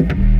you.